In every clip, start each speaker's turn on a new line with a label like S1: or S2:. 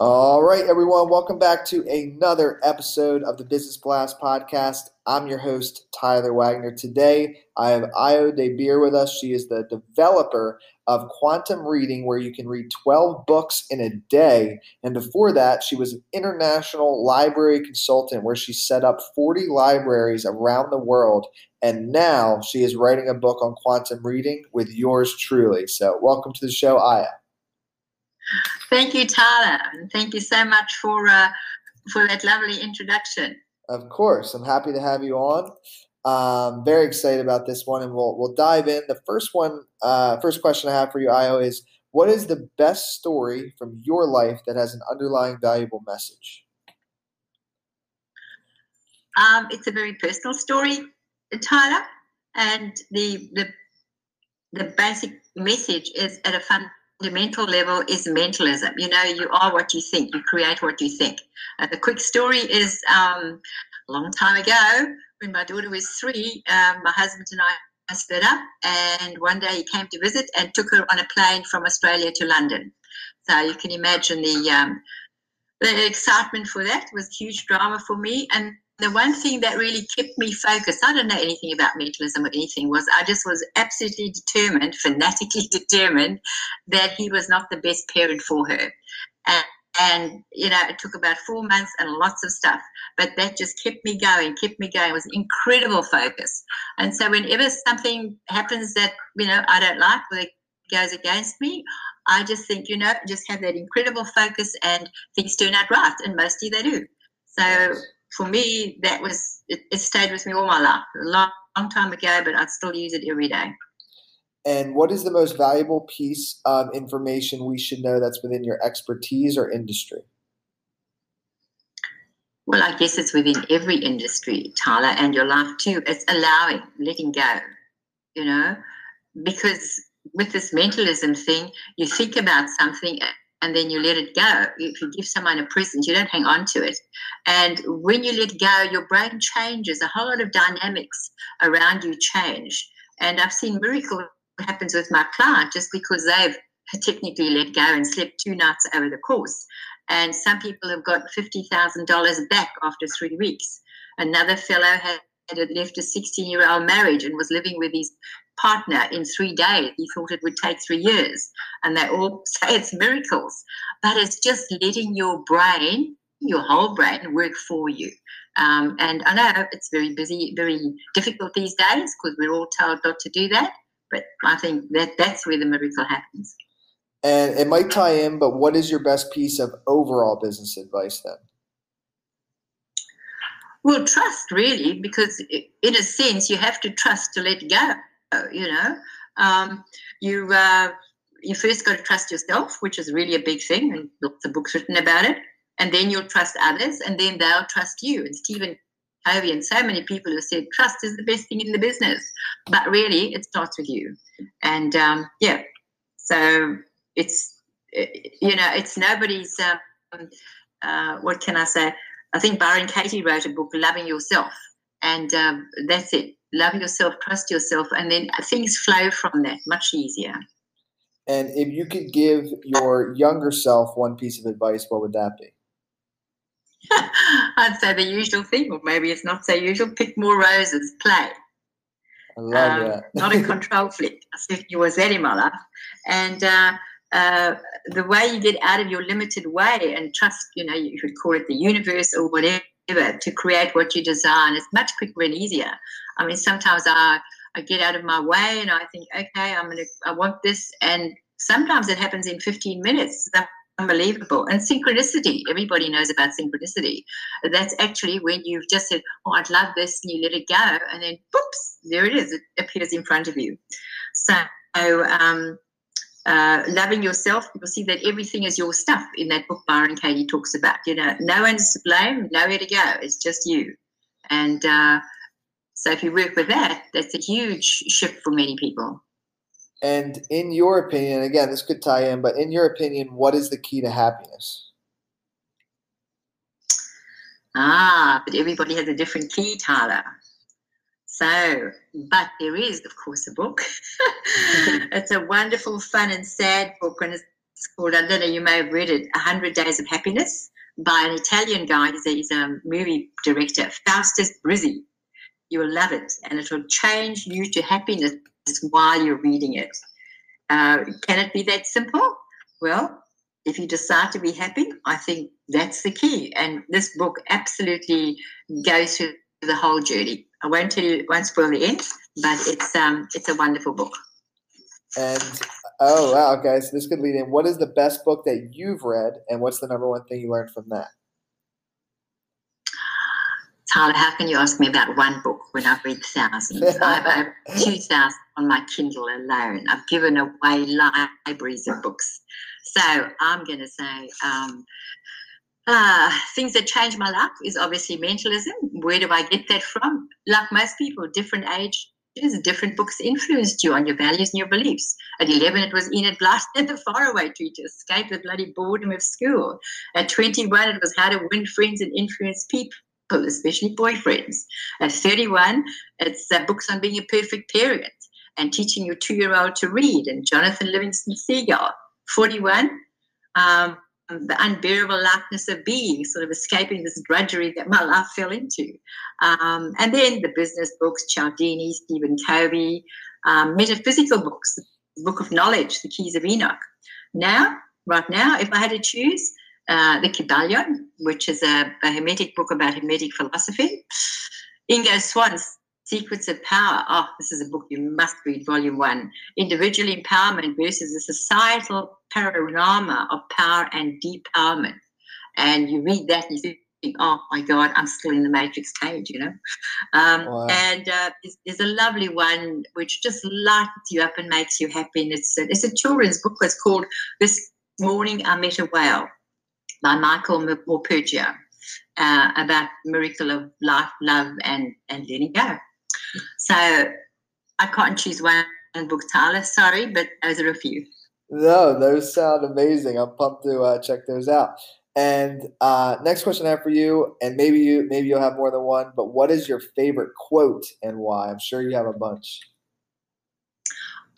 S1: All right, everyone, welcome back to another episode of the Business Blast podcast. I'm your host, Tyler Wagner. Today, I have Ayo Debir with us. She is the developer of Quantum Reading, where you can read 12 books in a day. And before that, she was an international library consultant, where she set up 40 libraries around the world. And now she is writing a book on quantum reading with yours truly. So, welcome to the show, Aya.
S2: Thank you, Tyler. Thank you so much for uh, for that lovely introduction.
S1: Of course, I'm happy to have you on. Um, very excited about this one, and we'll we'll dive in. The first one, uh, first question I have for you, Io, is what is the best story from your life that has an underlying valuable message?
S2: Um, it's a very personal story, Tyler, and the the the basic message is at a fun fundamental level is mentalism. You know, you are what you think, you create what you think. Uh, the quick story is um, a long time ago when my daughter was three, um, my husband and I split up, and one day he came to visit and took her on a plane from Australia to London. So you can imagine the um, the excitement for that was huge drama for me, and the one thing that really kept me focused, I don't know anything about mentalism or anything, was I just was absolutely determined, fanatically determined, that he was not the best parent for her. And, and, you know, it took about four months and lots of stuff, but that just kept me going, kept me going. It was incredible focus. And so whenever something happens that, you know, I don't like or that goes against me, I just think, you know, just have that incredible focus and things turn out right. And mostly they do. So, for me, that was it, it, stayed with me all my life. A long, long time ago, but I still use it every day.
S1: And what is the most valuable piece of information we should know that's within your expertise or industry?
S2: Well, I guess it's within every industry, Tyler, and your life too. It's allowing, letting go, you know, because with this mentalism thing, you think about something and then you let it go. If you give someone a present, you don't hang on to it. And when you let go, your brain changes. A whole lot of dynamics around you change. And I've seen miracle happens with my client just because they've technically let go and slept two nights over the course. And some people have got $50,000 back after three weeks. Another fellow had had left a 16 year old marriage and was living with his partner in three days. He thought it would take three years. And they all say it's miracles. But it's just letting your brain, your whole brain, work for you. Um, and I know it's very busy, very difficult these days because we're all told not to do that. But I think that that's where the miracle happens.
S1: And it might tie in, but what is your best piece of overall business advice then?
S2: Well, trust really, because in a sense, you have to trust to let go you know? Um, you uh, you first got to trust yourself which is really a big thing and lots of books written about it and then you'll trust others and then they'll trust you. And stephen covey and so many people have said trust is the best thing in the business. But really it starts with you. And um, yeah so it's you know it's nobody's um, uh, what can i say i think byron katie wrote a book loving yourself and um, that's it love yourself, trust yourself, and then things flow from that much easier.
S1: And if you could give your younger self one piece of advice, what would that be?
S2: I'd say the usual thing, or maybe it's not so usual. Pick more roses, play.
S1: I love um, that.
S2: not a control flick. I certainly was that in my life. And uh, uh, the way you get out of your limited way and trust, you know, you could call it the universe or whatever, to create what you design is much quicker and easier. I mean, sometimes I, I get out of my way and I think, okay, I'm gonna, I want this, and sometimes it happens in 15 minutes. That's unbelievable. And synchronicity, everybody knows about synchronicity. That's actually when you've just said, oh, I'd love this, and you let it go, and then, boops, there it is. It appears in front of you. So, um, uh, loving yourself, you'll see that everything is your stuff in that book Byron Katie talks about. You know, no one's to blame, nowhere to go. It's just you. And uh, so if you work with that, that's a huge shift for many people.
S1: And in your opinion, again, this could tie in, but in your opinion, what is the key to happiness?
S2: Ah, but everybody has a different key, Tyler. So, but there is, of course, a book. it's a wonderful, fun, and sad book, and it's called, I don't know, you may have read it, 100 Days of Happiness by an Italian guy. He's a, he's a movie director, Faustus Brizzi. You will love it, and it will change you to happiness while you're reading it. Uh, can it be that simple? Well, if you decide to be happy, I think that's the key. And this book absolutely goes through the whole journey. I won't tell you, won't spoil the end, but it's um, it's a wonderful book.
S1: And oh wow, okay, so this could lead in. What is the best book that you've read, and what's the number one thing you learned from that?
S2: Tyler, how can you ask me about one book when I've read thousands? I have over 2,000 on my Kindle alone. I've given away libraries of books. So I'm going to say um, uh, things that changed my life is obviously mentalism. Where do I get that from? Like most people, different ages, different books influenced you on your values and your beliefs. At 11, it was Enid and the Faraway Tree to escape the bloody boredom of school. At 21, it was how to win friends and influence people especially boyfriends. At 31, it's uh, books on being a perfect parent and teaching your two year old to read, and Jonathan Livingston Seagull. 41, um, the unbearable lightness of being, sort of escaping this drudgery that my life fell into. Um, and then the business books, Cialdini, Stephen Covey, um, metaphysical books, the Book of Knowledge, The Keys of Enoch. Now, right now, if I had to choose, uh, the Kybalion, which is a, a Hermetic book about Hermetic philosophy. Ingo Swann's Secrets of Power. Oh, this is a book you must read, volume one. Individual empowerment versus the societal panorama of power and depowerment. And you read that and you think, oh my God, I'm still in the Matrix cage, you know? Um, wow. And uh, there's, a lovely one which just lights you up and makes you happy. And it's a, it's a children's book. It's called This Morning I Met a Whale by Michael Morpurgo uh, about miracle of life, love, and and letting go. So I can't choose one book, Tyler. Sorry, but those are a few.
S1: No, those sound amazing. I'm pumped to uh, check those out. And uh, next question I have for you, and maybe you maybe you'll have more than one, but what is your favorite quote and why? I'm sure you have a bunch.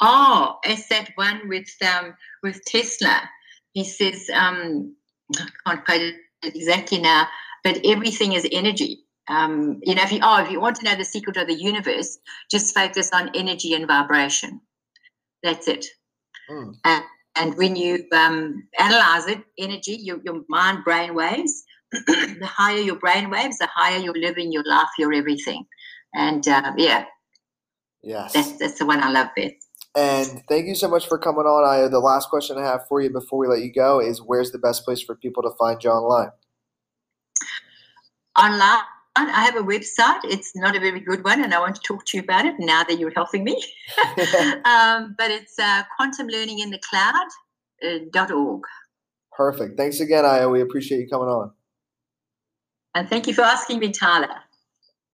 S2: Oh, it's that one with um, with Tesla. He says, um, I can't quote it exactly now, but everything is energy. Um, you know, if you oh, if you want to know the secret of the universe, just focus on energy and vibration. That's it. Mm. And, and when you um, analyze it, energy, your, your mind brain waves, the higher your brain waves, the higher you're living your life, your everything. And uh, yeah,
S1: yes,
S2: that's, that's the one I love best.
S1: And thank you so much for coming on. I the last question I have for you before we let you go is where's the best place for people to find you online?
S2: Online, I have a website. It's not a very good one, and I want to talk to you about it now that you're helping me. um, but it's uh, quantumlearninginthecloud.org.
S1: Perfect. Thanks again, Io. We appreciate you coming on.
S2: And thank you for asking me, Tyler.